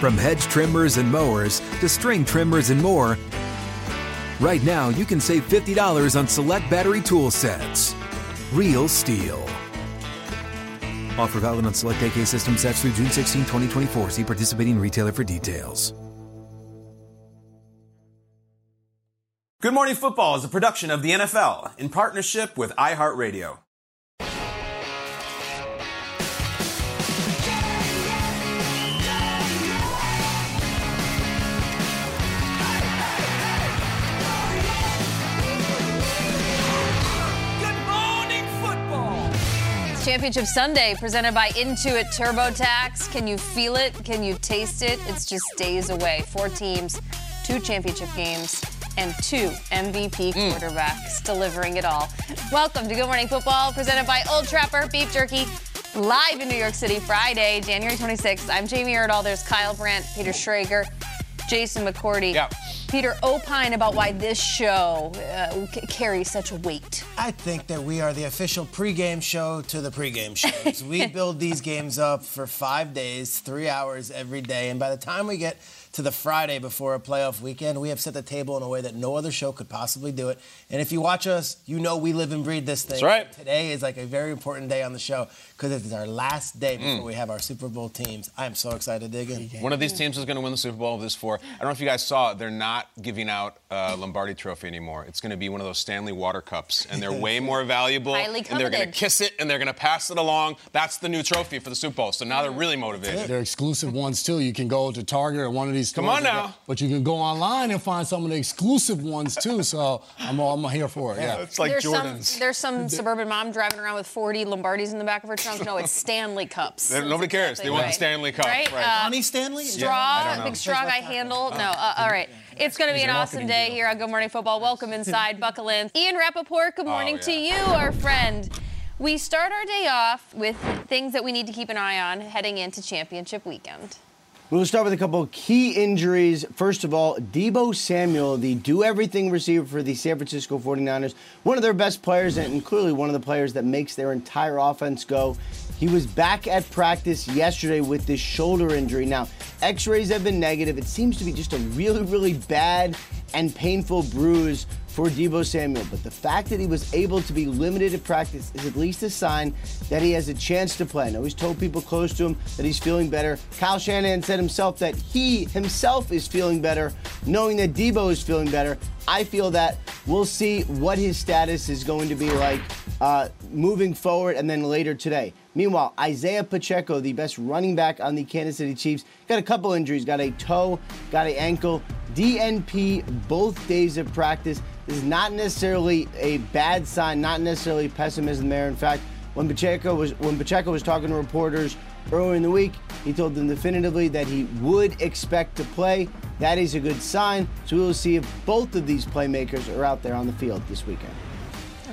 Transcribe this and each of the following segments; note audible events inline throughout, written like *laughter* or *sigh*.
From hedge trimmers and mowers to string trimmers and more, right now you can save $50 on select battery tool sets. Real STIHL. Offer valid on select AK system sets through June 16, 2024. See participating retailer for details. Good Morning Football is a production of the NFL in partnership with iHeartRadio. Championship Sunday presented by Intuit TurboTax. Can you feel it? Can you taste it? It's just days away. Four teams, two championship games, and two MVP Mm. quarterbacks delivering it all. Welcome to Good Morning Football presented by Old Trapper Beef Jerky. Live in New York City Friday, January 26th. I'm Jamie Erdahl. There's Kyle Brandt, Peter Schrager, Jason McCourty. Yeah. Peter, opine about why this show uh, c- carries such weight. I think that we are the official pregame show to the pregame shows. *laughs* we build these games up for five days, three hours every day, and by the time we get to the Friday before a playoff weekend, we have set the table in a way that no other show could possibly do it. And if you watch us, you know we live and breathe this thing. That's right. Today is like a very important day on the show because it is our last day before Mm. we have our Super Bowl teams. I am so excited to dig in. One of these teams is going to win the Super Bowl of this four. I don't know if you guys saw, they're not giving out uh, Lombardi Trophy anymore. It's going to be one of those Stanley Water Cups, and they're way more *laughs* valuable. Highly and they're going to kiss it, and they're going to pass it along. That's the new trophy for the Super Bowl. So now they're really motivated. They're exclusive ones too. You can go to Target or one of these. Come stores on now. But you can go online and find some of the exclusive ones too. So I'm, I'm here for it. Yeah. It's like there's Jordans. Some, there's some suburban mom driving around with 40 Lombardis in the back of her trunk. No, it's Stanley Cups. Nobody cares. They want the Stanley Cup. Right? Right. Uh, Honey Stanley? straw, I big straw guy handle. No, uh, all right. It's going to be an awesome day deal. here on Good Morning Football. Welcome inside, buckle in. Ian Rapoport, good morning to Oh, yeah. you, our friend. We start our day off with things that we need to keep an eye on heading into championship weekend. We'll start with a couple of key injuries. First of all, Deebo Samuel, the do everything receiver for the San Francisco 49ers, one of their best players and clearly one of the players that makes their entire offense go. He was back at practice yesterday with this shoulder injury. Now, x rays have been negative. It seems to be just a really, really bad and painful bruise for Deebo Samuel. But the fact that he was able to be limited at practice is at least a sign that he has a chance to play. I he's told people close to him that he's feeling better. Kyle Shanahan said himself that he himself is feeling better, knowing that Deebo is feeling better. I feel that we'll see what his status is going to be like uh, moving forward and then later today. Meanwhile, Isaiah Pacheco, the best running back on the Kansas City Chiefs, got a couple injuries, got a toe, got an ankle, DNP both days of practice. This is not necessarily a bad sign, not necessarily pessimism there. In fact, when Pacheco was when Pacheco was talking to reporters earlier in the week, he told them definitively that he would expect to play. That is a good sign. So we will see if both of these playmakers are out there on the field this weekend.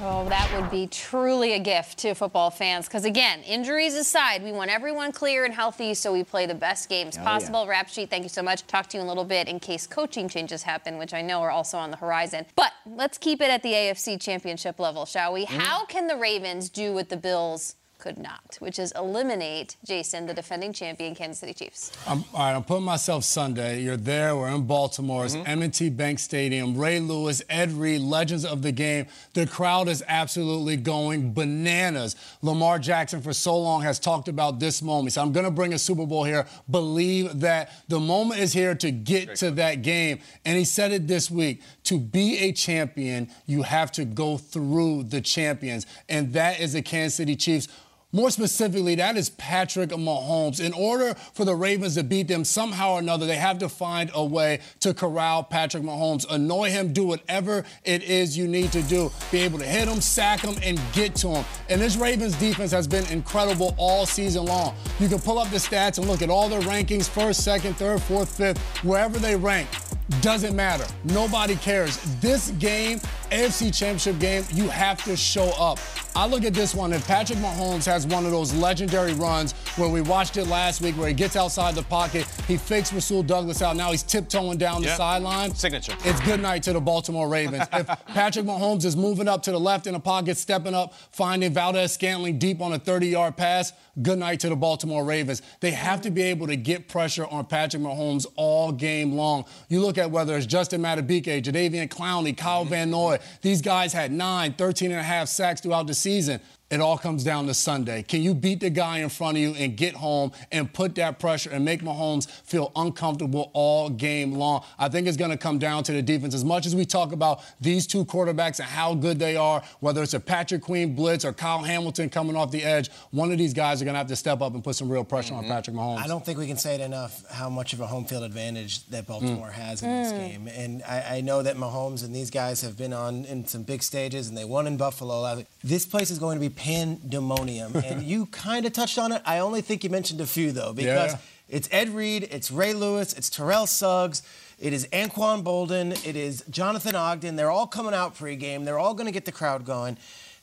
Oh, that would be truly a gift to football fans. Because again, injuries aside, we want everyone clear and healthy so we play the best games Oh, possible. Rap sheet, thank you so much. Talk to you in a little bit in case coaching changes happen, which I know are also on the horizon. But let's keep it at the AFC championship level, shall we? Mm-hmm. How can the Ravens do what the Bills could not, which is eliminate Jason, the defending champion Kansas City Chiefs? I'm, all right, I'm putting myself Sunday. You're there. We're in Baltimore. It's mm-hmm. M&T Bank Stadium. Ray Lewis, Ed Reed, legends of the game. The crowd is absolutely going bananas. Lamar Jackson, for so long, has talked about this moment. So I'm going to bring a Super Bowl here. Believe that the moment is here to get to that game. And he said it this week. To be a champion, you have to go through the champions. And that is the Kansas City Chiefs. More specifically, that is Patrick Mahomes. In order for the Ravens to beat them somehow or another, they have to find a way to corral Patrick Mahomes, annoy him, do whatever it is you need to do. Be able to hit him, sack him, and get to him. And this Ravens defense has been incredible all season long. You can pull up the stats and look at all their rankings first, second, third, fourth, fifth, wherever they rank. Doesn't matter. Nobody cares. This game, AFC Championship game, you have to show up. I look at this one, and Patrick Mahomes has one of those legendary runs where we watched it last week where he gets outside the pocket, he fakes Rasul Douglas out, now he's tiptoeing down the sideline. Signature. It's good night to the Baltimore Ravens. if *laughs* Patrick Mahomes is moving up to the left in the pocket, stepping up, finding Valdes-Scantling deep on a 30 yard pass, good night to the Baltimore Ravens. They have to be able to get pressure on Patrick Mahomes all game long. You look at whether it's Justin Madubuike, Jadeveon Clowney, Kyle mm-hmm. Van Noy, these guys had nine, 13 and a half sacks throughout the season. It all comes down to Sunday. Can you beat the guy in front of you and get home and put that pressure and make Mahomes feel uncomfortable all game long? I think it's going to come down to the defense. As much as we talk about these two quarterbacks and how good they are, whether it's a Patrick Queen blitz or Kyle Hamilton coming off the edge, one of these guys are going to have to step up and put some real pressure on mm-hmm. Patrick Mahomes. I don't think we can say it enough how much of a home field advantage that Baltimore mm. has in this mm. game. And I, I know that Mahomes and these guys have been on in some big stages and they won in Buffalo. This place is going to be pandemonium. and you kind of touched on it. I only think you mentioned a few, though, because Yeah. it's Ed Reed, it's Ray Lewis, it's Terrell Suggs. It is Anquan Boldin. It is Jonathan Ogden. They're all coming out pregame. They're all going to get the crowd going.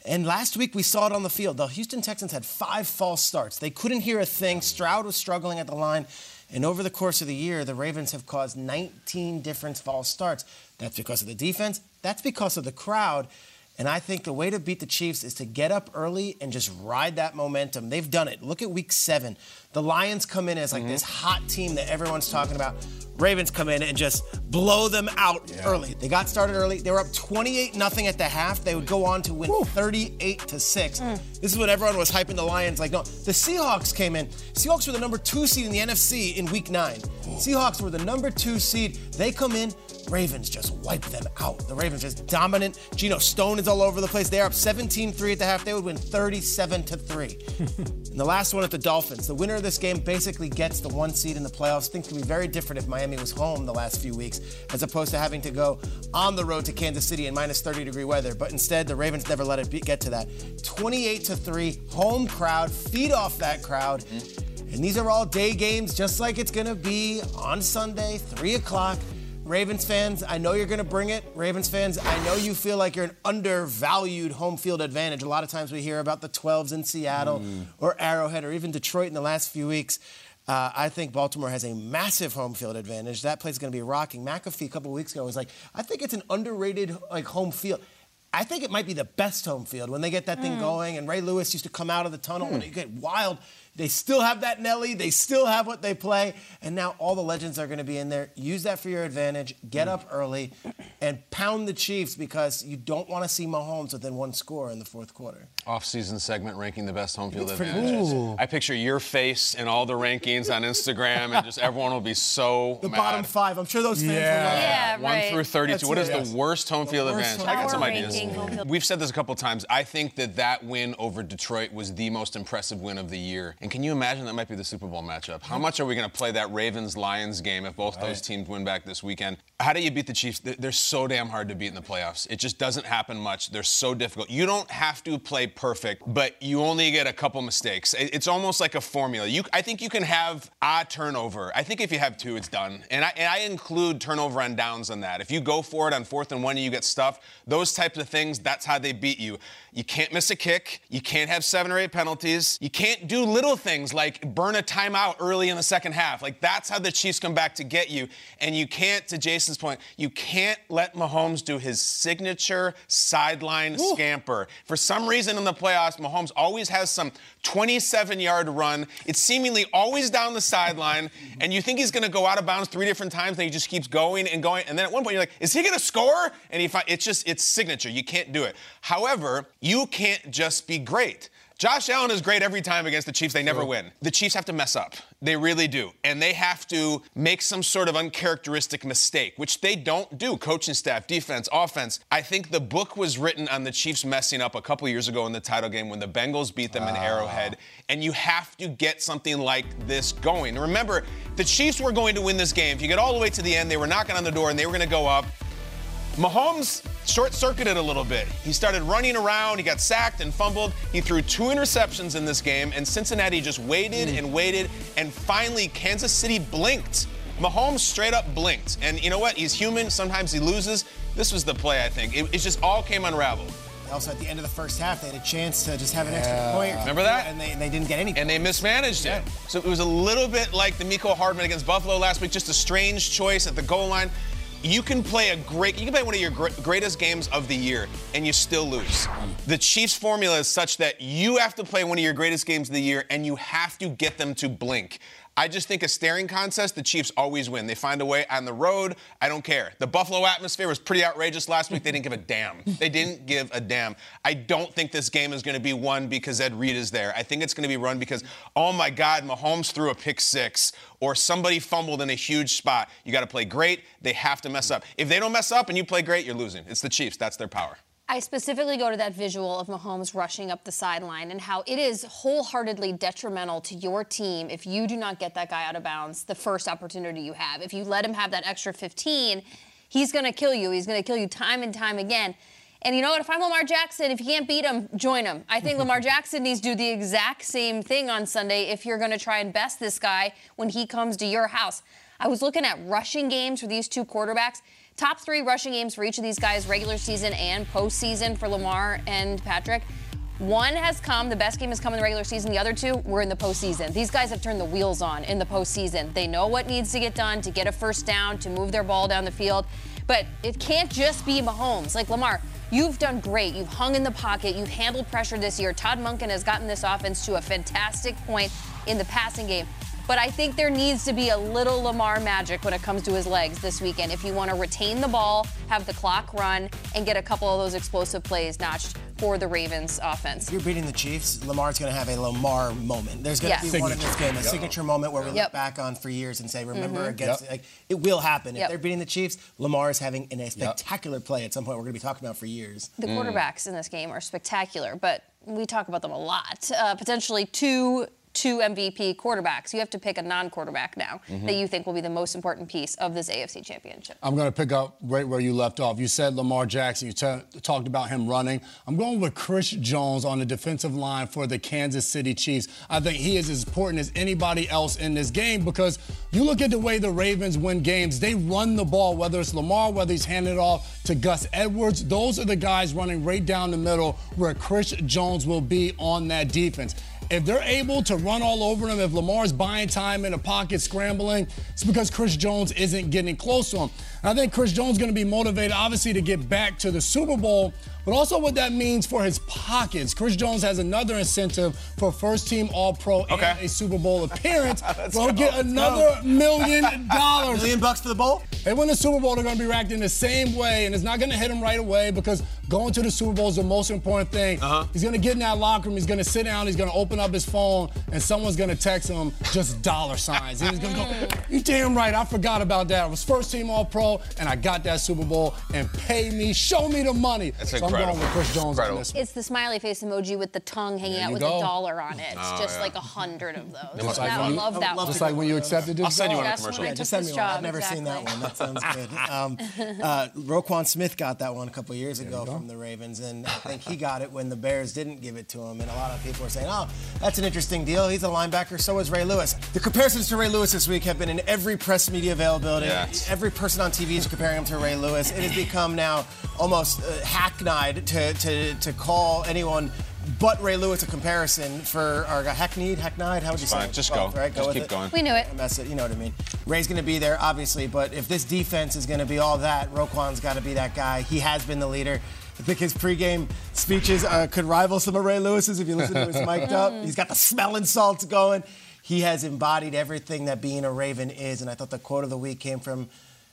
And last week we saw it on the field. The Houston Texans had five false starts. They couldn't hear a thing. Stroud was struggling at the line. And over the course of the year, the Ravens have caused 19 different false starts. That's because of the defense. That's because of the crowd. And I think the way to beat the Chiefs is to get up early and just ride that momentum. They've done it. Look at week seven. The Lions come in as like mm-hmm. this hot team that everyone's talking about. Ravens come in and just blow them out early. They got started early. They were up 28 nothing at the half. They would go on to win 38 to 6. Mm. This is what everyone was hyping the Lions like, no, the Seahawks came in. Seahawks were the number 2 seed in the NFC in week 9. Seahawks were the number 2 seed. They come in Ravens just wipe them out. The Ravens just dominant. Geno Stone is all over the place. They're up 17-3 at the half. They would win 37 to 3. *laughs* and the last one at the Dolphins. The winner of this game basically gets the one seed in the playoffs. Things could be very different if Miami was home the last few weeks, as opposed to having to go on the road to Kansas City in minus 30 degree weather. But instead, the Ravens never let it be, get to that. 28 to 3, home crowd, feed off that crowd. Mm-hmm. And these are all day games, just like it's gonna be on Sunday, 3 o'clock. Ravens fans, I know you're going to bring it. Ravens fans, I know you feel like you're an undervalued home field advantage. A lot of times we hear about the 12s in Seattle mm. or Arrowhead or even Detroit in the last few weeks. Uh, I think Baltimore has a massive home field advantage. That place is going to be rocking. McAfee a couple weeks ago was like, I think it's an underrated like home field. I think it might be the best home field when they get that thing mm. going. And Ray Lewis used to come out of the tunnel hmm. when it get wild. They still have that Nelly. They still have what they play. And now all the legends are going to be in there. Use that for your advantage. Get up early and pound the Chiefs because you don't want to see Mahomes within one score in the fourth quarter. Off-season segment ranking the best home field It's pretty. I picture your face in all the rankings on Instagram, and just everyone will be so The mad. bottom five. I'm sure those fans will love. Yeah, One right. through 32. That's What is it. the worst home field worst advantage? home I got some ideas. ranking home field. We've said this a couple times. I think that that win over Detroit was the most impressive win of the year. And can you imagine that might be the Super Bowl matchup? How much are we going to play that Ravens Lions game if both those teams win back this weekend? How do you beat the Chiefs? They're- They're so damn hard to beat in the playoffs. It just doesn't happen much. They're so difficult. You don't have to play perfect, but you only get a couple mistakes. It's almost like a formula. You, I think you can have a turnover. I think if you have two, it's done. And I, and I include turnover on downs on that. If you go for it on fourth and one and you get stuffed, those types of things, that's how they beat you. You can't miss a kick. You can't have seven or eight penalties. You can't do little things like burn a timeout early in the second half. Like that's how the Chiefs come back to get you. And you can't, to Jason's point, you can't let Mahomes do his signature sideline scamper. For some reason in the playoffs, Mahomes always has some 27 yard run. It's seemingly always down the sideline, *laughs* and you think he's going to go out of bounds three different times, and he just keeps going and going. And then at one point, you're like, is he going to score? And he it's just, it's signature. You can't do it. However, you can't just be great. Josh Allen is great every time against the Chiefs. They never win. The Chiefs have to mess up. They really do. And they have to make some sort of uncharacteristic mistake, which they don't do. Coaching staff, defense, offense. I think the book was written on the Chiefs messing up a couple years ago in the title game when the Bengals beat them in ah. Arrowhead. And you have to get something like this going. Remember, the Chiefs were going to win this game. If you get all the way to the end, they were knocking on the door and they were going to go up. Mahomes short circuited a little bit. He started running around, he got sacked and fumbled. He threw two interceptions in this game, and Cincinnati just waited and waited, and finally, Kansas City blinked. Mahomes straight up blinked. And you know what? He's human. Sometimes he loses. This was the play, I think. It, it just all came unraveled. Also, at the end of the first half, they had a chance to just have an extra point. Remember that? And they, and they didn't get anything. and they mismanaged it. So it was a little bit like the Mecole Hardman against Buffalo last week, just a strange choice at the goal line. You can play a great, you can play one of your gr- greatest games of the year, and you still lose. The Chiefs' formula is such that you have to play one of your greatest games of the year, and you have to get them to blink. I just think a staring contest, the Chiefs always win. They find a way on the road. I don't care. The Buffalo atmosphere was pretty outrageous last week. They didn't give a damn. They didn't give a damn. I don't think this game is going to be won because Ed Reed is there. I think it's going to be run because, oh my God, Mahomes threw a pick six or somebody fumbled in a huge spot. You got to play great. They have to mess up. If they don't mess up and you play great, you're losing. It's the Chiefs. That's their power. I specifically go to that visual of Mahomes rushing up the sideline and how it is wholeheartedly detrimental to your team if you do not get that guy out of bounds the first opportunity you have. If you let him have that extra 15, he's going to kill you. He's going to kill you time and time again. And you know what? If I'm Lamar Jackson, if you can't beat him, join him. I think Lamar *laughs* Jackson needs to do the exact same thing on Sunday if you're going to try and best this guy when he comes to your house. I was looking at rushing games for these two quarterbacks. Top three rushing games for each of these guys, regular season and postseason for Lamar and Patrick. One has come, the best game has come in the regular season. The other two were in the postseason. These guys have turned the wheels on in the postseason. They know what needs to get done to get a first down, to move their ball down the field. But it can't just be Mahomes. Like Lamar, you've done great. You've hung in the pocket. You've handled pressure this year. Todd Monken has gotten this offense to a fantastic point in the passing game. But I think there needs to be a little Lamar magic when it comes to his legs this weekend. If you want to retain the ball, have the clock run, and get a couple of those explosive plays notched for the Ravens offense. If you're beating the Chiefs, Lamar's going to have a Lamar moment. There's going to Yes. be one in this game, a signature moment where we Yep. Mm-hmm. look back on for years and say, remember against, like, it will happen. Yep. If they're beating the Chiefs, Lamar is having an, a spectacular play at some point we're going to be talking about for years. The quarterbacks in this game are spectacular, but we talk about them a lot. Uh, potentially two two MVP quarterbacks. You have to pick a non-quarterback now mm-hmm. that you think will be the most important piece of this AFC Championship. I'm going to pick up right where you left off. You said Lamar Jackson. You ta- talked about him running. I'm going with Chris Jones on the defensive line for the Kansas City Chiefs. I think he is as important as anybody else in this game because you look at the way the Ravens win games. They run the ball, whether it's Lamar, whether he's handed off to Gus Edwards. Those are the guys running right down the middle where Chris Jones will be on that defense. If they're able to run all over him, if Lamar's buying time in the pocket scrambling, it's because Chris Jones isn't getting close to him. And I think Chris Jones is going to be motivated, obviously, to get back to the Super Bowl, but also what that means for his pockets. Chris Jones has another incentive for first team All Pro Okay. and a Super Bowl appearance. *laughs* Will get another million *laughs* dollars. Million bucks for the bowl? They win the Super Bowl, they're going to be racked in the same way, and it's not going to hit him right away because going to the Super Bowl is the most important thing. Uh-huh. He's going to get in that locker room, he's going to sit down, he's going to open up his phone, and someone's going to text him just dollar signs. And he's going to go, You damn right, I forgot about that. I was first team All Pro, and I got that Super Bowl, and pay me, show me the money. That's a so I'm going with Chris Jones on this one. It's the smiley face emoji with the tongue hanging out with go. a dollar on it. It's Oh, just yeah. like a hundred of those. Just That- like I when you- love that one. Just like when you accepted this I'll send you job. on a commercial. I Yeah, took just send this me one. job, I've never seen that one. That sounds *laughs* good. Um, uh, Roquan Smith got that one a couple years ago from the Ravens, and I think he got it when the Bears didn't give it to him. And a lot of people are saying, "Oh, that's an interesting deal. He's a linebacker. So is Ray Lewis." The comparisons to Ray Lewis this week have been in every press media availability. Yeah. Every person on TV is comparing him to Ray Lewis. It has become now almost uh, hackneyed to, to to call anyone. But Ray Lewis a comparison for our guy Hackneyed, Hackneyed, how would you say? Fine, it? just Well, go. Right, go Just with keep it. going. We knew it. Mess it, you know what I mean. Ray's going to be there, obviously, but if this defense is going to be all that, Roquan's got to be that guy. He has been the leader. I think his pregame speeches uh, could rival some of Ray Lewis's if you listen to his *laughs* mic'd up. He's got the smelling salts going. He has embodied everything that being a Raven is, and I thought the quote of the week came from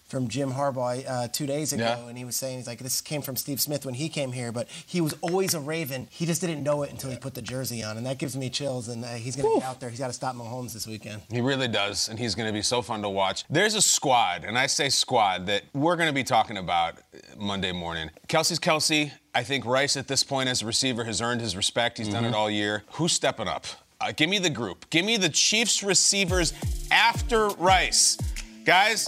from Jim Harbaugh uh, two days ago, Yeah. and he was saying, he's like, this came from Steve Smith when he came here, but he was always a Raven. He just didn't know it until he put the jersey on, and that gives me chills, and uh, he's going to be out there. He's got to stop Mahomes this weekend. He really does, and he's going to be so fun to watch. There's a squad, and I say squad, that we're going to be talking about Monday morning. Kelce's Kelce. I think Rice at this point as a receiver has earned his respect. He's done it all year. Who's stepping up? Uh, give me the group. Give me the Chiefs receivers after Rice. Guys,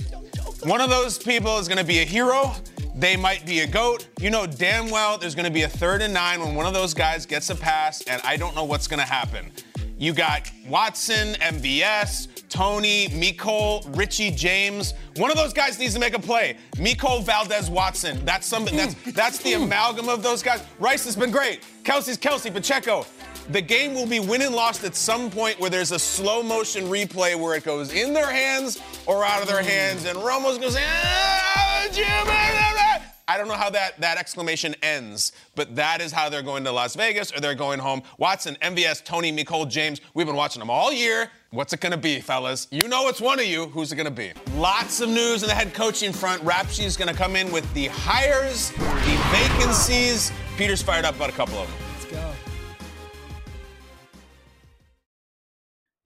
one of those people is going to be a hero. They might be a goat. You know damn well there's going to be a third and nine when one of those guys gets a pass, and I don't know what's going to happen. You got Watson, MVS, Toney, Mecole, Richie James. One of those guys needs to make a play. Mecole Valdes Watson. That's something. That's that's the *laughs* amalgam of those guys. Rice has been great. Kelce's Kelce Pacheco. The game will be win and lost at some point where there's a slow motion replay where it goes in their hands or out of their hands, and Romo's goes, "Ah, Jimmy!" I don't know how that, that exclamation ends, but that is how they're going to Las Vegas or they're going home. Watson, MVS, Toney, Mecole, James, we've been watching them all year. What's it going to be, fellas? You know it's one of you. Who's it going to be? Lots of news in the head coaching front. Rapshi is going to come in with the hires, the vacancies. Peter's fired up about a couple of them.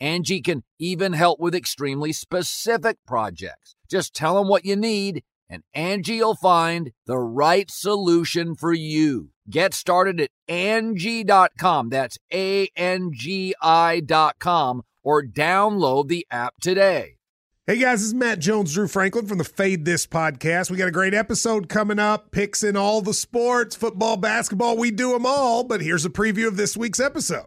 Angie can even help with extremely specific projects. Just tell them what you need, and Angie will find the right solution for you. Get started at Angie.com. That's A N G I.com or download the app today. Hey guys, this is Matt Jones, Drew Franklin from the Fade This podcast. We got a great episode coming up, picks in all the sports, football, basketball, we do them all. But here's a preview of this week's episode.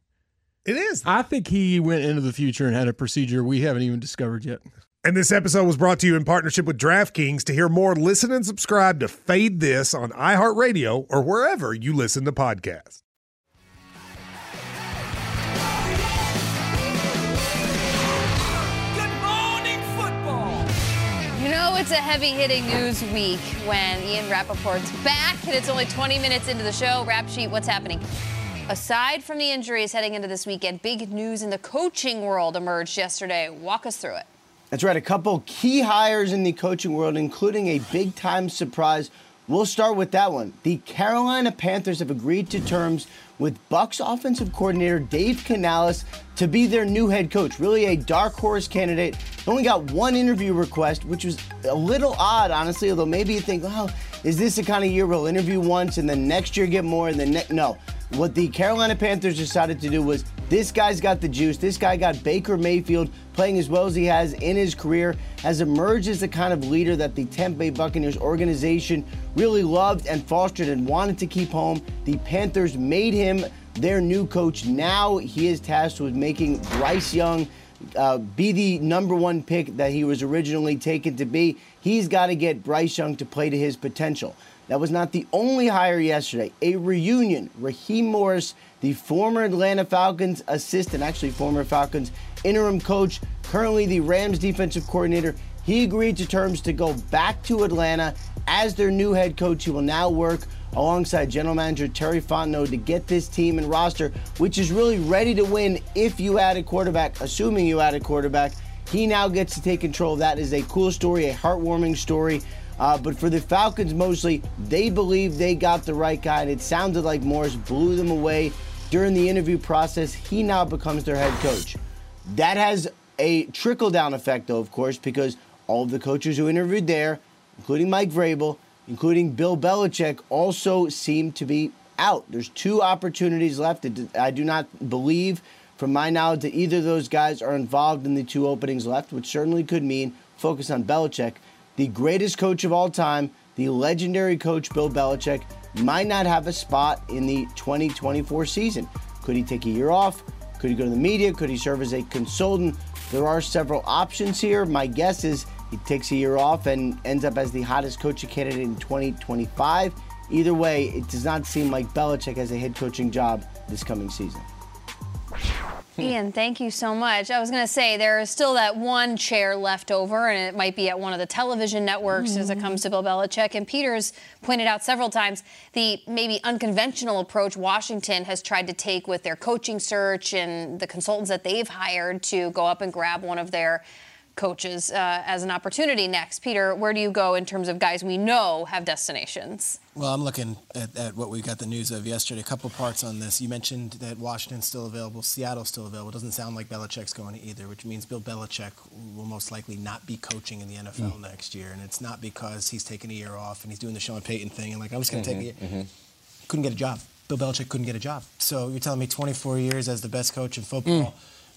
It is. I think he went into the future and had a procedure we haven't even discovered yet. And this episode was brought to you in partnership with DraftKings. To hear more, listen and subscribe to Fade This on iHeartRadio or wherever you listen to podcasts. Good morning, football. You know it's a heavy hitting news week when Ian Rapoport's back and it's only 20 minutes into the show. Rap sheet, what's happening? Aside from the injuries heading into this weekend, big news in the coaching world emerged yesterday. Walk us through it. That's right. A couple key hires in the coaching world, including a big time surprise. We'll start with that one. The Carolina Panthers have agreed to terms with Bucks offensive coordinator Dave Canales to be their new head coach. Really a dark horse candidate. Only got one interview request, which was a little odd, honestly. Although maybe you think, well, is this the kind of year we'll interview once and then next year get more and then ne- no. What the Carolina Panthers decided to do was this guy's got the juice. This guy got Baker Mayfield playing as well as he has in his career, has emerged as the kind of leader that the Tampa Bay Buccaneers organization really loved and fostered and wanted to keep home. The Panthers made him their new coach. Now he is tasked with making Bryce Young uh, be the number one pick that he was originally taken to be. He's got to get Bryce Young to play to his potential. That was not the only hire yesterday. A reunion. Raheem Morris, the former Atlanta Falcons assistant, actually former Falcons interim coach, currently the Rams defensive coordinator, he agreed to terms to go back to Atlanta as their new head coach. He will now work alongside general manager Terry Fontenot to get this team and roster, which is really ready to win if you add a quarterback, assuming you add a quarterback. He now gets to take control. That is a cool story, a heartwarming story. Uh, but for the Falcons, mostly, they believe they got the right guy, and it sounded like Morris blew them away during the interview process. He now becomes their head coach. That has a trickle down effect, though, of course, because all of the coaches who interviewed there, including Mike Vrabel, including Bill Belichick, also seem to be out. There's two opportunities left. I do not believe, from my knowledge, that either of those guys are involved in the two openings left, which certainly could mean focus on Belichick. The greatest coach of all time, the legendary coach Bill Belichick, might not have a spot in the 2024 season. Could he take a year off? Could he go to the media? Could he serve as a consultant? There are several options here. My guess is he takes a year off and ends up as the hottest coaching candidate in 2025. Either way, it does not seem like Belichick has a head coaching job this coming season. Hmm. Ian, thank you so much. I was going to say there is still that one chair left over, and it might be at one of the television networks as it hmm. comes to Bill Belichick. And Peters pointed out several times the maybe unconventional approach Washington has tried to take with their coaching search and the consultants that they've hired to go up and grab one of their coaches uh, as an opportunity next. Peter, where do you go in terms of guys we know have destinations? Well, I'm looking at, at, what we got the news of yesterday. A couple parts on this. You mentioned that Washington's still available, Seattle's still available. Doesn't sound like Belichick's going to either, which means Bill Belichick will most likely not be coaching in the NFL mm. next year. And it's not because he's taking a year off and he's doing the Sean Payton thing and like, I'm just going to mm-hmm, take a year. Mm-hmm. Couldn't get a job. Bill Belichick couldn't get a job. So you're telling me 24 years as the best coach in football. Mm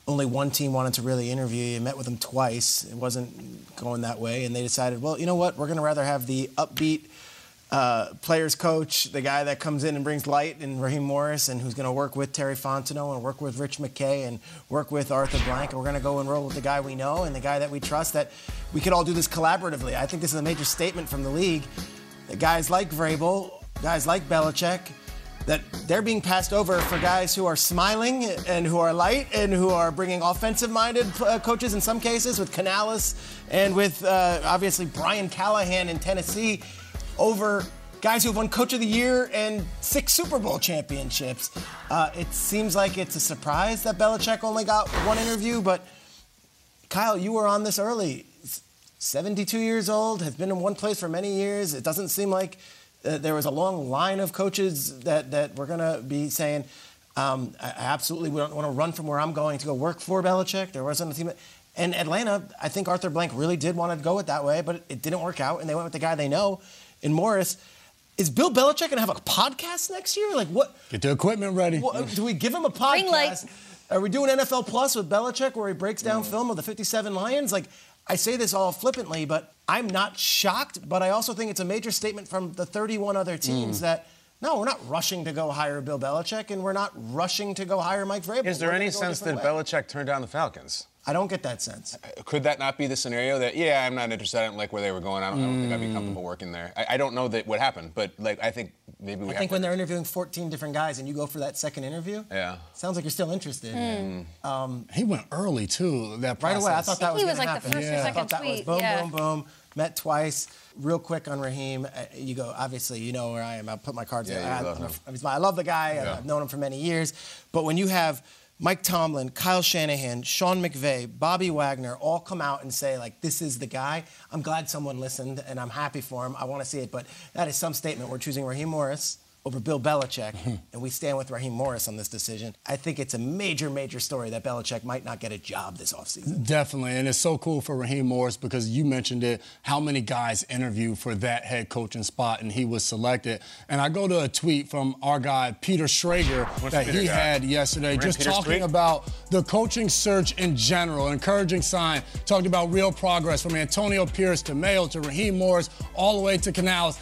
only one team wanted to really interview you. Met with them twice. It wasn't going that way, and they decided, well, you know what? We're going to rather have the upbeat uh, players coach, the guy that comes in and brings light, and Raheem Morris, and who's going to work with Terry Fontenot and work with Rich McKay and work with Arthur Blank. And we're going to go and roll with the guy we know and the guy that we trust. That we could all do this collaboratively. I think this is a major statement from the league. That guys like Vrabel, guys like Belichick that they're being passed over for guys who are smiling and who are light and who are bringing offensive-minded uh, coaches in some cases with Canales and with uh, obviously Brian Callahan in Tennessee over guys who have won Coach of the Year and six Super Bowl championships. Uh, it seems like it's a surprise that Belichick only got one interview, but Kyle, you were on this early. 72 years old, has been in one place for many years. It doesn't seem like uh, there was a long line of coaches that, that were going to be saying, um, I absolutely don't want to run from where I'm going to go work for Belichick. There wasn't a team. And Atlanta, I think Arthur Blank really did want to go it that way, but it didn't work out, and they went with the guy they know in Morris. Is Bill Belichick going to have a podcast next year? Like what? Get the equipment ready. What, do we give him a podcast? Are we doing NFL Plus with Belichick where he breaks down mm. film of the 57 Lions? Like, I say this all flippantly, but I'm not shocked, but I also think it's a major statement from the 31 other teams Mm. that no, we're not rushing to go hire Bill Belichick, and we're not rushing to go hire Mike Vrabel. Is there any go sense that way. Belichick turned down the Falcons? I don't get that sense. Could that not be the scenario that, yeah, I'm not interested. I don't like where they were going. I don't, I don't think I'd be Mm. comfortable working there. I, I don't know that what happened, but like I think maybe we I have think when they're interviewing 14 different guys and you go for that second interview, Yeah. sounds like you're still interested. Um, he went early too. That right away. I thought that I was think he was gonna like the happen. first or I second thought that was tweet, boom, yeah. boom, boom. Met twice. Real quick on Raheem, uh, you go. Obviously, you know where I am. I put my cards. Yeah, in. you I, love I'm him. I, I love the guy. Yeah. I've known him for many years. But when you have Mike Tomlin, Kyle Shanahan, Sean McVay, Bobby Wagner all come out and say like, "This is the guy." I'm glad someone listened, and I'm happy for him. I want to see it, but that is some statement. We're choosing Raheem Morris over Bill Belichick, mm-hmm. and we stand with Raheem Morris on this decision. I think it's a major, major story that Belichick might not get a job this offseason. Definitely, and it's so cool for Raheem Morris because you mentioned it. How many guys interviewed for that head coaching spot, and he was selected. And I go to a tweet from our guy Peter Schrager What's that Peter he got? had yesterday, We're just Peter's talking tweet? about the coaching search in general, encouraging sign. Talked about real progress from Antonio Pierce to Mayo to Raheem Morris, all the way to Canales.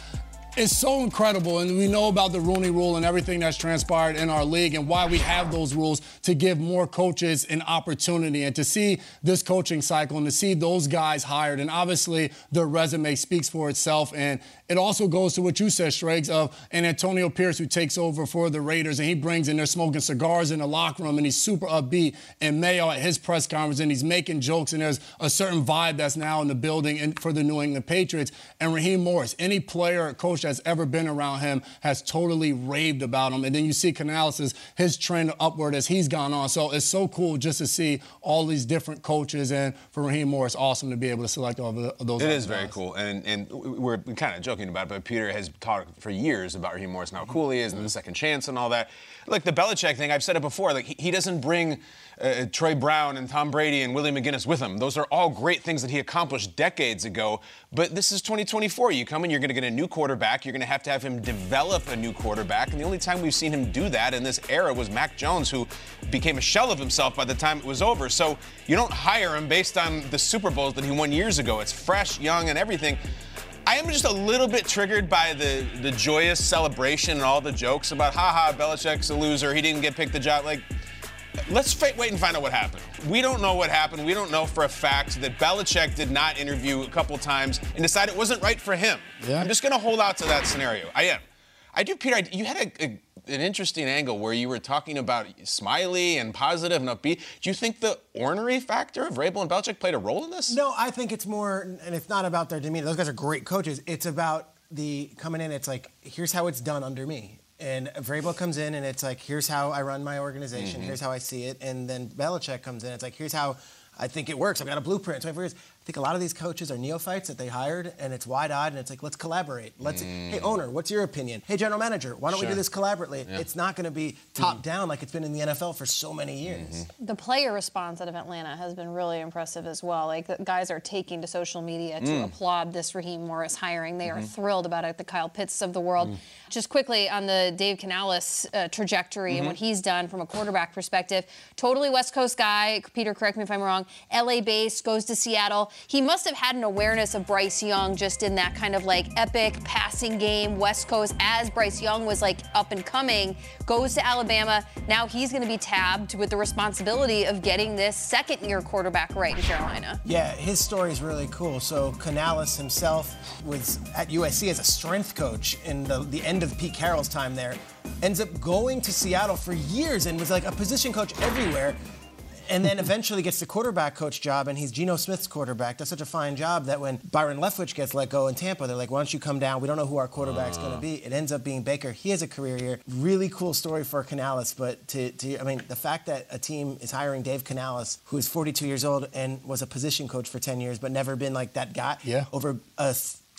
It's so incredible, and we know about the Rooney Rule and everything that's transpired in our league, and why we have those rules to give more coaches an opportunity, and to see this coaching cycle, and to see those guys hired, and obviously their resume speaks for itself, and it also goes to what you said, Straights, of an Antonio Pierce who takes over for the Raiders, and he brings in, they're smoking cigars in the locker room, and he's super upbeat, and Mayo at his press conference, and he's making jokes, and there's a certain vibe that's now in the building and for the New England Patriots, and Raheem Morris, any player coach that's ever been around him has totally raved about him. And then you see Canales' his trend upward as he's gone on. So it's so cool just to see all these different coaches. And for Raheem Morris, awesome to be able to select all the- those. It is other very guys. cool, and and we're kind of joking about it, but Peter has talked for years about Raheem Morris and how cool he is, and the second chance and all that. Like the Belichick thing, I've said it before. Like he, he doesn't bring uh, Troy Brown and Tom Brady and Willie McGinest with him. Those are all great things that he accomplished decades ago. But this is 2024. You come in, you're going to get a new quarterback. You're going to have to have him develop a new quarterback, and the only time we've seen him do that in this era was Mac Jones, who became a shell of himself by the time it was over. So you don't hire him based on the Super Bowls that he won years ago. It's fresh, young, and everything. I am just a little bit triggered by the, the joyous celebration and all the jokes about, haha, Belichick's a loser. He didn't get picked the job. Like, let's fa- wait and find out what happened. We don't know what happened. We don't know for a fact that Belichick did not interview a couple times and decide it wasn't right for him. Yeah. I'm just going to hold out to that scenario. I am. I do, Peter. I, you had a, a, an interesting angle where you were talking about smiley and positive and upbeat. Do you think the ornery factor of Vrabel and Belichick played a role in this? No, I think it's more, and it's not about their demeanor. Those guys are great coaches. It's about the coming in. It's like, here's how it's done under me. And Vrabel comes in, and it's like, here's how I run my organization. Mhm. Here's how I see it. And then Belichick comes in. It's like, here's how I think it works. I've got a blueprint. 24 years. I think a lot of these coaches are neophytes that they hired, and it's wide-eyed, and it's like, let's collaborate. Let's, hey owner, what's your opinion? Hey general manager, why don't we do this collaboratively? Yeah. It's not going to be top-down like it's been in the NFL for so many years. The player response out of Atlanta has been really impressive as well. Like the guys are taking to social media to Mm. applaud this Raheem Morris hiring. They are Mhm. thrilled about it. The Kyle Pitts of the world. Just quickly on the Dave Canales uh, trajectory and what he's done from a quarterback perspective. Totally West Coast guy. Peter, correct me if I'm wrong. LA based, goes to Seattle. He must have had an awareness of Bryce Young just in that kind of like epic passing game, West Coast, as Bryce Young was like up and coming. Goes to Alabama. Now he's going to be tabbed with the responsibility of getting this second year quarterback right in Carolina. Yeah, his story is really cool. So Canales himself was at USC as a strength coach in the, the end of Pete Carroll's time there. Ends up going to Seattle for years and was like a position coach everywhere. And then eventually gets the quarterback coach job, and he's Geno Smith's quarterback. Does such a fine job that when Byron Leftwich gets let go in Tampa, they're like, "Why don't you come down? We don't know who our quarterback's going Uh. to be." It ends up being Baker. He has a career here. Really cool story for Canales, but to, to I mean, the fact that a team is hiring Dave Canales, who is 42 years old and was a position coach for 10 years, but never been like that guy. Yeah. Over a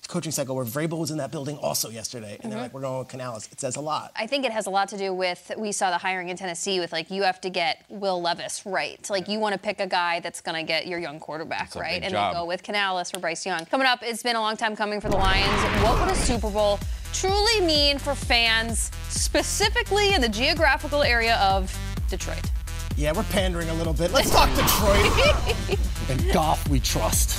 coaching cycle where Vrabel was in that building also yesterday, and they're Mhm. like, "We're going with Canales." It says a lot. I think it has a lot to do with we saw the hiring in Tennessee with like you have to get Will Levis right. Like you want to pick a guy that's going to get your young quarterback That's right, and job. then go with Canales or Bryce Young. Coming up, it's been a long time coming for the Lions. What would a Super Bowl truly mean for fans, specifically in the geographical area of Detroit? Yeah, we're pandering a little bit. Let's talk Detroit. *laughs* And Goff we trust.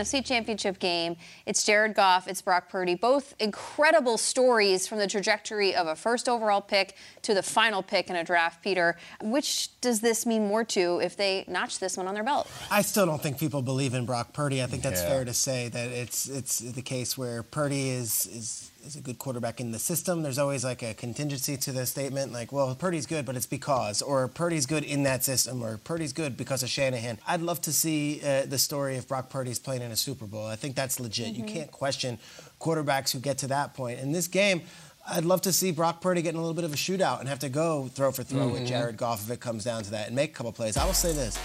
NFC Championship game. It's Jared Goff, it's Brock Purdy. Both incredible stories from the trajectory of a first overall pick to the final pick in a draft, Peter. Which does this mean more to if they notch this one on their belt? I still don't think people believe in Brock Purdy. I think that's Yeah. fair to say that it's it's the case where Purdy is is is a good quarterback in the system. There's always like a contingency to the statement, like, well, Purdy's good, but it's because, or Purdy's good in that system, or Purdy's good because of Shanahan. I'd love to see uh, the story if Brock Purdy's playing in a Super Bowl. I think that's legit. You can't question quarterbacks who get to that point. In this game, I'd love to see Brock Purdy get in a little bit of a shootout and have to go throw for throw with Jared Goff if it comes down to that and make a couple plays. I will say this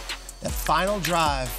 that final drive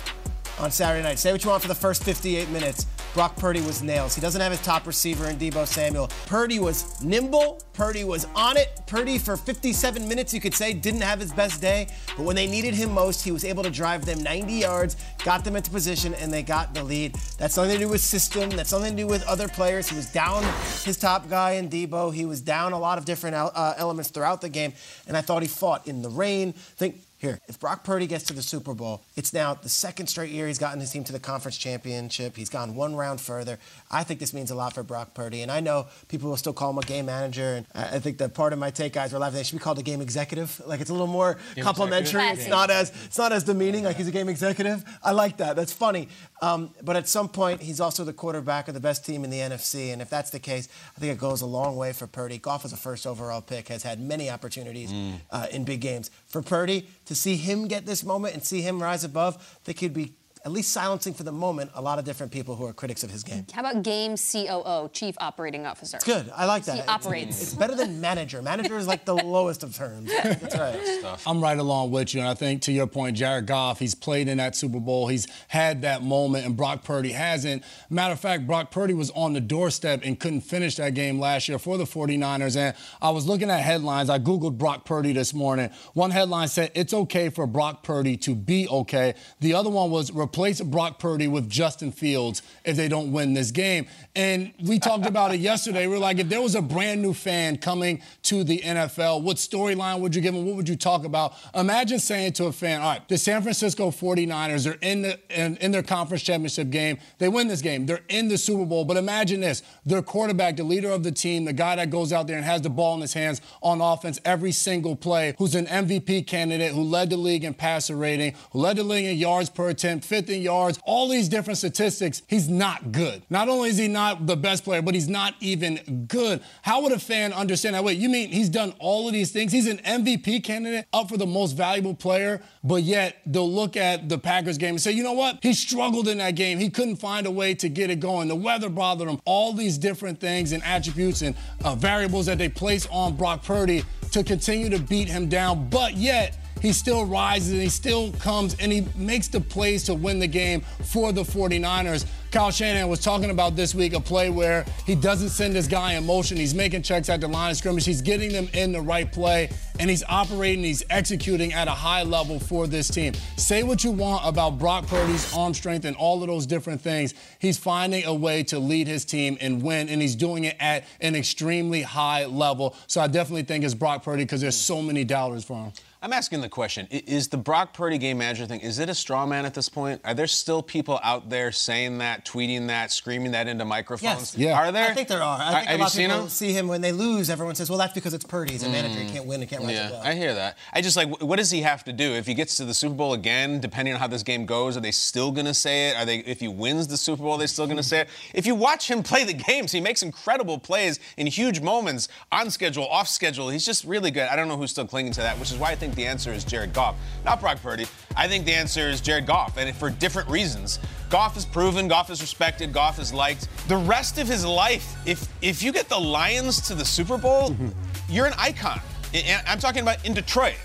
on Saturday night, say what you want for the first 58 minutes. Brock Purdy was nails. He doesn't have his top receiver in Deebo Samuel. Purdy was nimble. Purdy was on it. Purdy, for 57 minutes, you could say, didn't have his best day. But when they needed him most, he was able to drive them 90 yards, got them into position, and they got the lead. That's nothing to do with system. That's nothing to do with other players. He was down his top guy in Deebo. He was down a lot of different uh, elements throughout the game. And I thought he fought in the rain. think here, if Brock Purdy gets to the Super Bowl, it's now the second straight year he's gotten his team to the conference championship. He's gone one round further. I think this means a lot for Brock Purdy. And I know people will still call him a game manager. And I think that part of my take guys were laughing. They should be called a game executive. Like it's a little more complimentary. executive? It's not as it's not as demeaning. Like he's a game executive. I like that. That's funny. Um, but at some point, he's also the quarterback of the best team in the NFC. And if that's the case, I think it goes a long way for Purdy. Goff is a first overall pick, has had many opportunities uh, in big games. For Purdy to see him get this moment and see him rise above, I think he'd be at least silencing for the moment a lot of different people who are critics of his game. How about game COO, Chief Operating Officer? It's good. I like that. He It's- operates. It's, better than manager. Manager is like the *laughs* lowest of terms. That's right. I'm right along with you. And I think, to your point, Jared Goff, he's played in that Super Bowl. He's had that moment, and Brock Purdy hasn't. Matter of fact, Brock Purdy was on the doorstep and couldn't finish that game last year for the 49ers. And I was looking at headlines. I Googled Brock Purdy this morning. One headline said, It's okay for Brock Purdy to be okay. The other one was, replace Brock Purdy with Justin Fields if they don't win this game. And we talked about it *laughs* yesterday. We are like, if there was a brand new fan coming to the NFL, what storyline would you give them? What would you talk about? Imagine saying to a fan, all right, the San Francisco 49ers are in, the, in, in their conference championship game. They win this game. They're in the Super Bowl. But imagine this their quarterback, the leader of the team, the guy that goes out there and has the ball in his hands on offense every single play, who's an MVP candidate, who led the league in passer rating, who led the league in yards per attempt, fifth in yards, all these different statistics. He's not good. Not only is he not the best player, but he's not even good. How would a fan understand that? Wait, you mean he's done all of these things? He's an MVP candidate up for the most valuable player, but yet they'll look at the Packers game and say, you know what? He struggled in that game. He couldn't find a way to get it going. The weather bothered him. All these different things and attributes and uh, variables that they place on Brock Purdy to continue to beat him down, but yet he still rises and he still comes and he makes the plays to win the game for the 49ers. Kyle Shanahan was talking about this week a play where he doesn't send this guy in motion. He's making checks at the line of scrimmage. He's getting them in the right play, and he's operating, he's executing at a high level for this team. Say what you want about Brock Purdy's arm strength and all of those different things. He's finding a way to lead his team and win, and he's doing it at an extremely high level. So I definitely think it's Brock Purdy because there's so many dollars for him. I'm asking the question: Is the Brock Purdy game manager thing? Is it a straw man at this point? Are there still people out there saying that, tweeting that, screaming that into microphones? Yes. Yeah. Are there? I think there are. I think have a lot you seen of people him? see him when they lose. Everyone says, "Well, that's because it's Purdy. He's a manager. He mm. can't win. He can't rise Yeah, above." I hear that. I just like, what does he have to do if he gets to the Super Bowl again? Depending on how this game goes, are they still going to say it? Are they, if he wins the Super Bowl, are they still going to say it? If you watch him play the games, he makes incredible plays in huge moments, on schedule, off schedule. He's just really good. I don't know who's still clinging to that, which is why I think the answer is Jared Goff, not Brock Purdy. I think the answer is Jared Goff, and for different reasons. Goff is proven, Goff is respected, Goff is liked. The rest of his life, if if you get the Lions to the Super Bowl, mm-hmm. you're an icon. And I'm talking about in Detroit.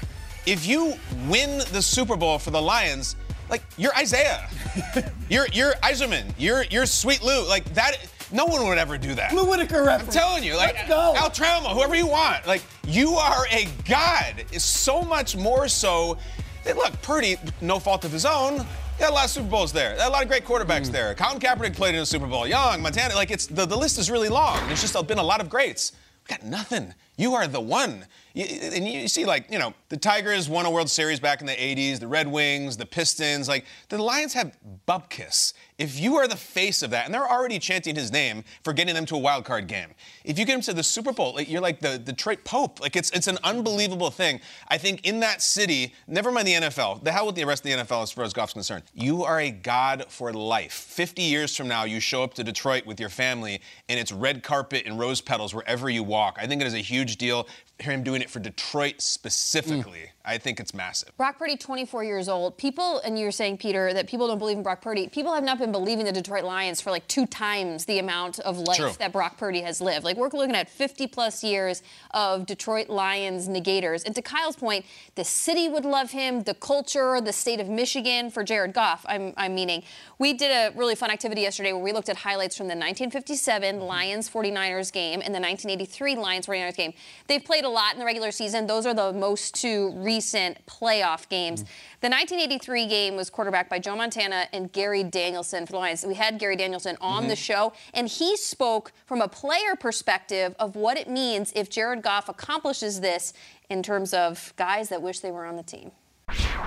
If you win the Super Bowl for the Lions, like you're Isiah, *laughs* you're you're Yzerman, you're you're Sweet Lou, like that. No one would ever do that. Lou Whitaker reference. I'm telling you, like Let's go. Al Trammell, whoever you want, like you are a god. Is so much more so. That, look, Purdy, no fault of his own. He had a lot of Super Bowls there. Had a lot of great quarterbacks hmm. there. Colin Kaepernick played in a Super Bowl. Young, Montana, like it's the, the list is really long. There's just uh, been a lot of greats. We got nothing. You are the one. You, and you see, like, you know, the Tigers won a World Series back in the 80s, the Red Wings, the Pistons. Like, the Lions have Bubkiss. If you are the face of that, and they're already chanting his name for getting them to a wild card game, if you get them to the Super Bowl, like, you're like the, Detroit Pope. Like, it's, it's an unbelievable thing. I think in that city, never mind the NFL, the hell with the rest of the NFL as far as Goff's concerned, you are a god for life. 50 years from now, you show up to Detroit with your family, and it's red carpet and rose petals wherever you walk. I think it is a huge deal. Hear him doing it for Detroit specifically. Mm. I think it's massive. Brock Purdy, 24 years old. People, and you're saying, Peter, that people don't believe in Brock Purdy. People have not been believing the Detroit Lions for like two times the amount of life True. that Brock Purdy has lived. Like, we're looking at 50 plus years of Detroit Lions negators. And to Kyle's point, the city would love him, the culture, the state of Michigan for Jared Goff, I'm, I'm meaning. We did a really fun activity yesterday where we looked at highlights from the 1957 mm-hmm. Lions 49ers game and the 1983 Lions 49ers game. They've played a lot in the regular season. Those are the most two recent playoff games. The 1983 game was quarterbacked by Joe Montana and Gary Danielson for the Lions. We had Gary Danielson on the mm-hmm. show, and he spoke from a player perspective of what it means if Jared Goff accomplishes this in terms of guys that wish they were on the team.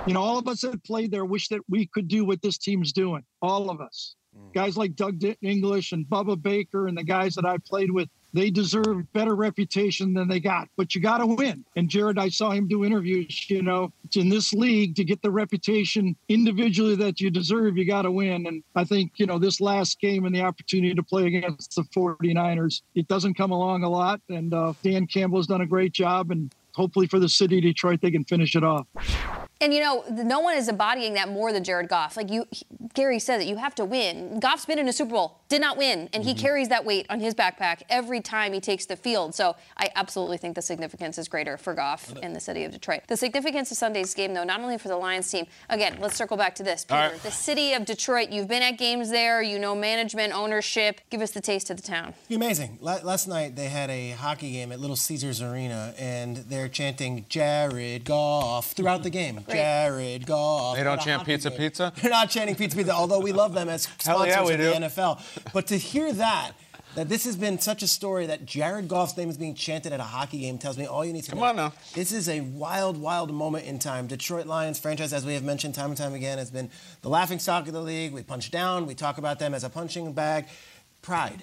You know, all of us that played there wish that we could do what this team's doing. All of us. Mm. Guys like Doug English and Bubba Baker and the guys that I played with, they deserve better reputation than they got. But you got to win. And Jared, I saw him do interviews. You know, in this league to get the reputation individually that you deserve, you got to win. And I think you know this last game and the opportunity to play against the 49ers, it doesn't come along a lot. And uh, Dan Campbell has done a great job. And hopefully for the city of Detroit, they can finish it off. And you know, no one is embodying that more than Jared Goff. Like you, he- Gary said that you have to win. Goff's been in a Super Bowl, did not win, and he Mm-hmm. carries that weight on his backpack every time he takes the field. So I absolutely think the significance is greater for Goff in the city of Detroit. The significance of Sunday's game, though, not only for the Lions team. Again, let's circle back to this. Peter, right. the city of Detroit. You've been at games there. You know management, ownership. Give us the taste of the town. Amazing. La- last night they had a hockey game at Little Caesars Arena, and they're chanting Jared Goff throughout the game. Jared Goff. They don't chant pizza, game. pizza? They're not chanting pizza pizza, although we love them as *laughs* sponsors yeah, we of do. the NFL. But to hear that. That this has been such a story that Jared Goff's name is being chanted at a hockey game tells me all you need to Come know. Come on now. This is a wild, wild moment in time. Detroit Lions franchise, as we have mentioned time and time again, has been the laughing stock of the league. We punch down. We talk about them as a punching bag. Pride,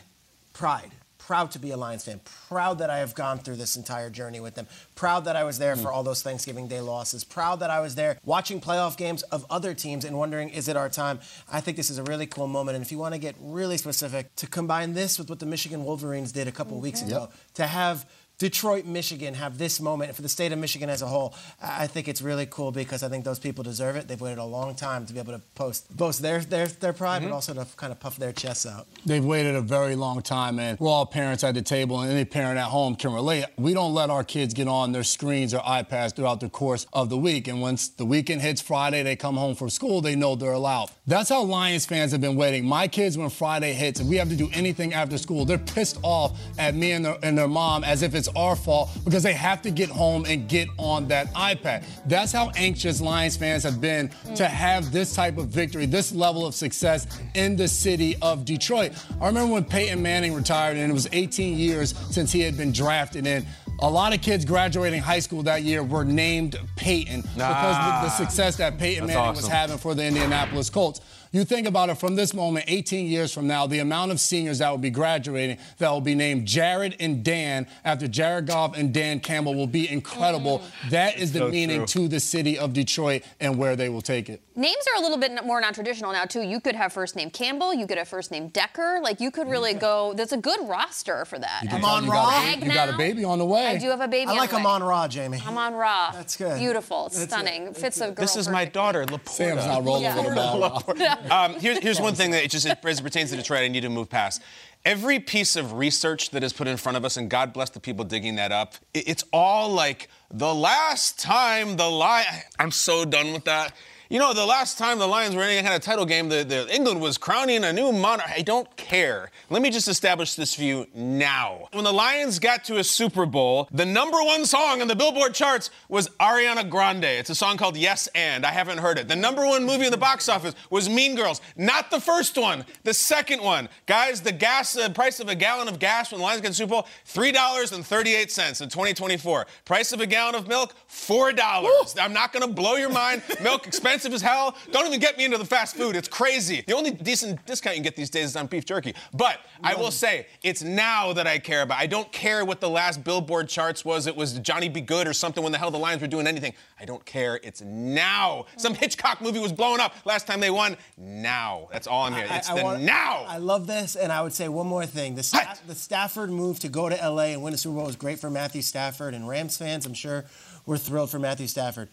pride. Proud to be a Lions fan. Proud that I have gone through this entire journey with them. Proud that I was there hmm. for all those Thanksgiving Day losses. Proud that I was there watching playoff games of other teams and wondering, is it our time? I think this is a really cool moment. And if you want to get really specific, to combine this with what the Michigan Wolverines did a couple weeks mm-hmm. ago, to have Detroit, Michigan have this moment for the state of Michigan as a whole. I think it's really cool because I think those people deserve it. They've waited a long time to be able to post boast their their, their pride, but mm-hmm. also to kind of puff their chests out. They've waited a very long time, and we're all parents at the table, and any parent at home can relate. We don't let our kids get on their screens or iPads throughout the course of the week. And once the weekend hits Friday, they come home from school, they know they're allowed. That's how Lions fans have been waiting. My kids, when Friday hits, and we have to do anything after school, they're pissed off at me and their, and their mom as if it's our fault because they have to get home and get on that iPad. That's how anxious Lions fans have been to have this type of victory, this level of success in the city of Detroit. I remember when Peyton Manning retired, and it was 18 years since he had been drafted in. A lot of kids graduating high school that year were named Peyton because of the, success that Peyton Manning was having for the Indianapolis Colts. You think about it from this moment, 18 years from now, the amount of seniors that will be graduating that will be named Jared and Dan after Jared Goff and Dan Campbell will be incredible. That is the so meaning true. to the city of Detroit and where they will take it. Names are a little bit more non-traditional now too. You could have first name Campbell. You could have first name Decker. Like you could really go. There's a good roster for that. You Amon got, Ra? a, you got a baby on the way. I do have a baby. I on like the way. Amon Ra, Jamie. Amon Ra. That's good. Beautiful. That's it. Stunning. Fits a girl. This is my daughter, LaPorta. Sam's not rolling Yeah. with a ball. *laughs* *laughs* *laughs* um, here's, here's one thing that it just as it pertains to Detroit, I need to move past. Every piece of research that is put in front of us, and God bless the people digging that up, it- it's all like the last time the lie. I'm so done with that. You know, the last time the Lions were in any kind of title game, the, the England was crowning a new monarch. I don't care. Let me just establish this you now. When the Lions got to a Super Bowl, the number one song on the Billboard charts was Ariana Grande. It's a song called Yes and. I haven't heard it. The number one movie in the box office was Mean Girls. Not the first one, the second one. Guys, the gas uh, price of a gallon of gas when the Lions get to Super Bowl, $3.38 in 2024. Price of a gallon of milk, $4. I'm not going to blow your mind. Milk *laughs* expensive as hell. Don't even get me into the fast food. It's crazy. The only decent discount you can get these days is on beef jerky. But I will say, it's now that I care about. I don't care what the last Billboard charts was. It was Johnny B. Goode or something when the hell the Lions were doing anything. I don't care. It's now. Some Hitchcock movie was blowing up last time they won. Now. That's all I'm here. It's the want- now. I love this, and I would say one more thing: the, Sta- the Stafford move to go to LA and win a Super Bowl was great for Matthew Stafford, and Rams fans, I'm sure, were thrilled for Matthew Stafford.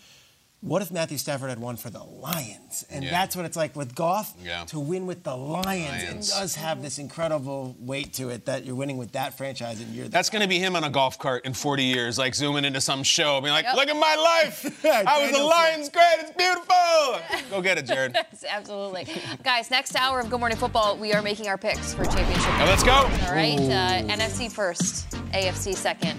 What if Matthew Stafford had won for the Lions? And Yeah. that's what it's like with Goff Yeah. to win with the Lions. Lions. It does have this incredible weight to it that you're winning with that franchise, and you're That's going to be him on a golf cart in 40 years, like zooming into some show, being like, Yep. look at my life. *laughs* I was the Lions great. It's beautiful. *laughs* Go get it, Jared. Yes, absolutely. Guys, next hour of Good Morning Football, we are making our picks for championship. Now let's go. All right, uh, NFC first, AFC second.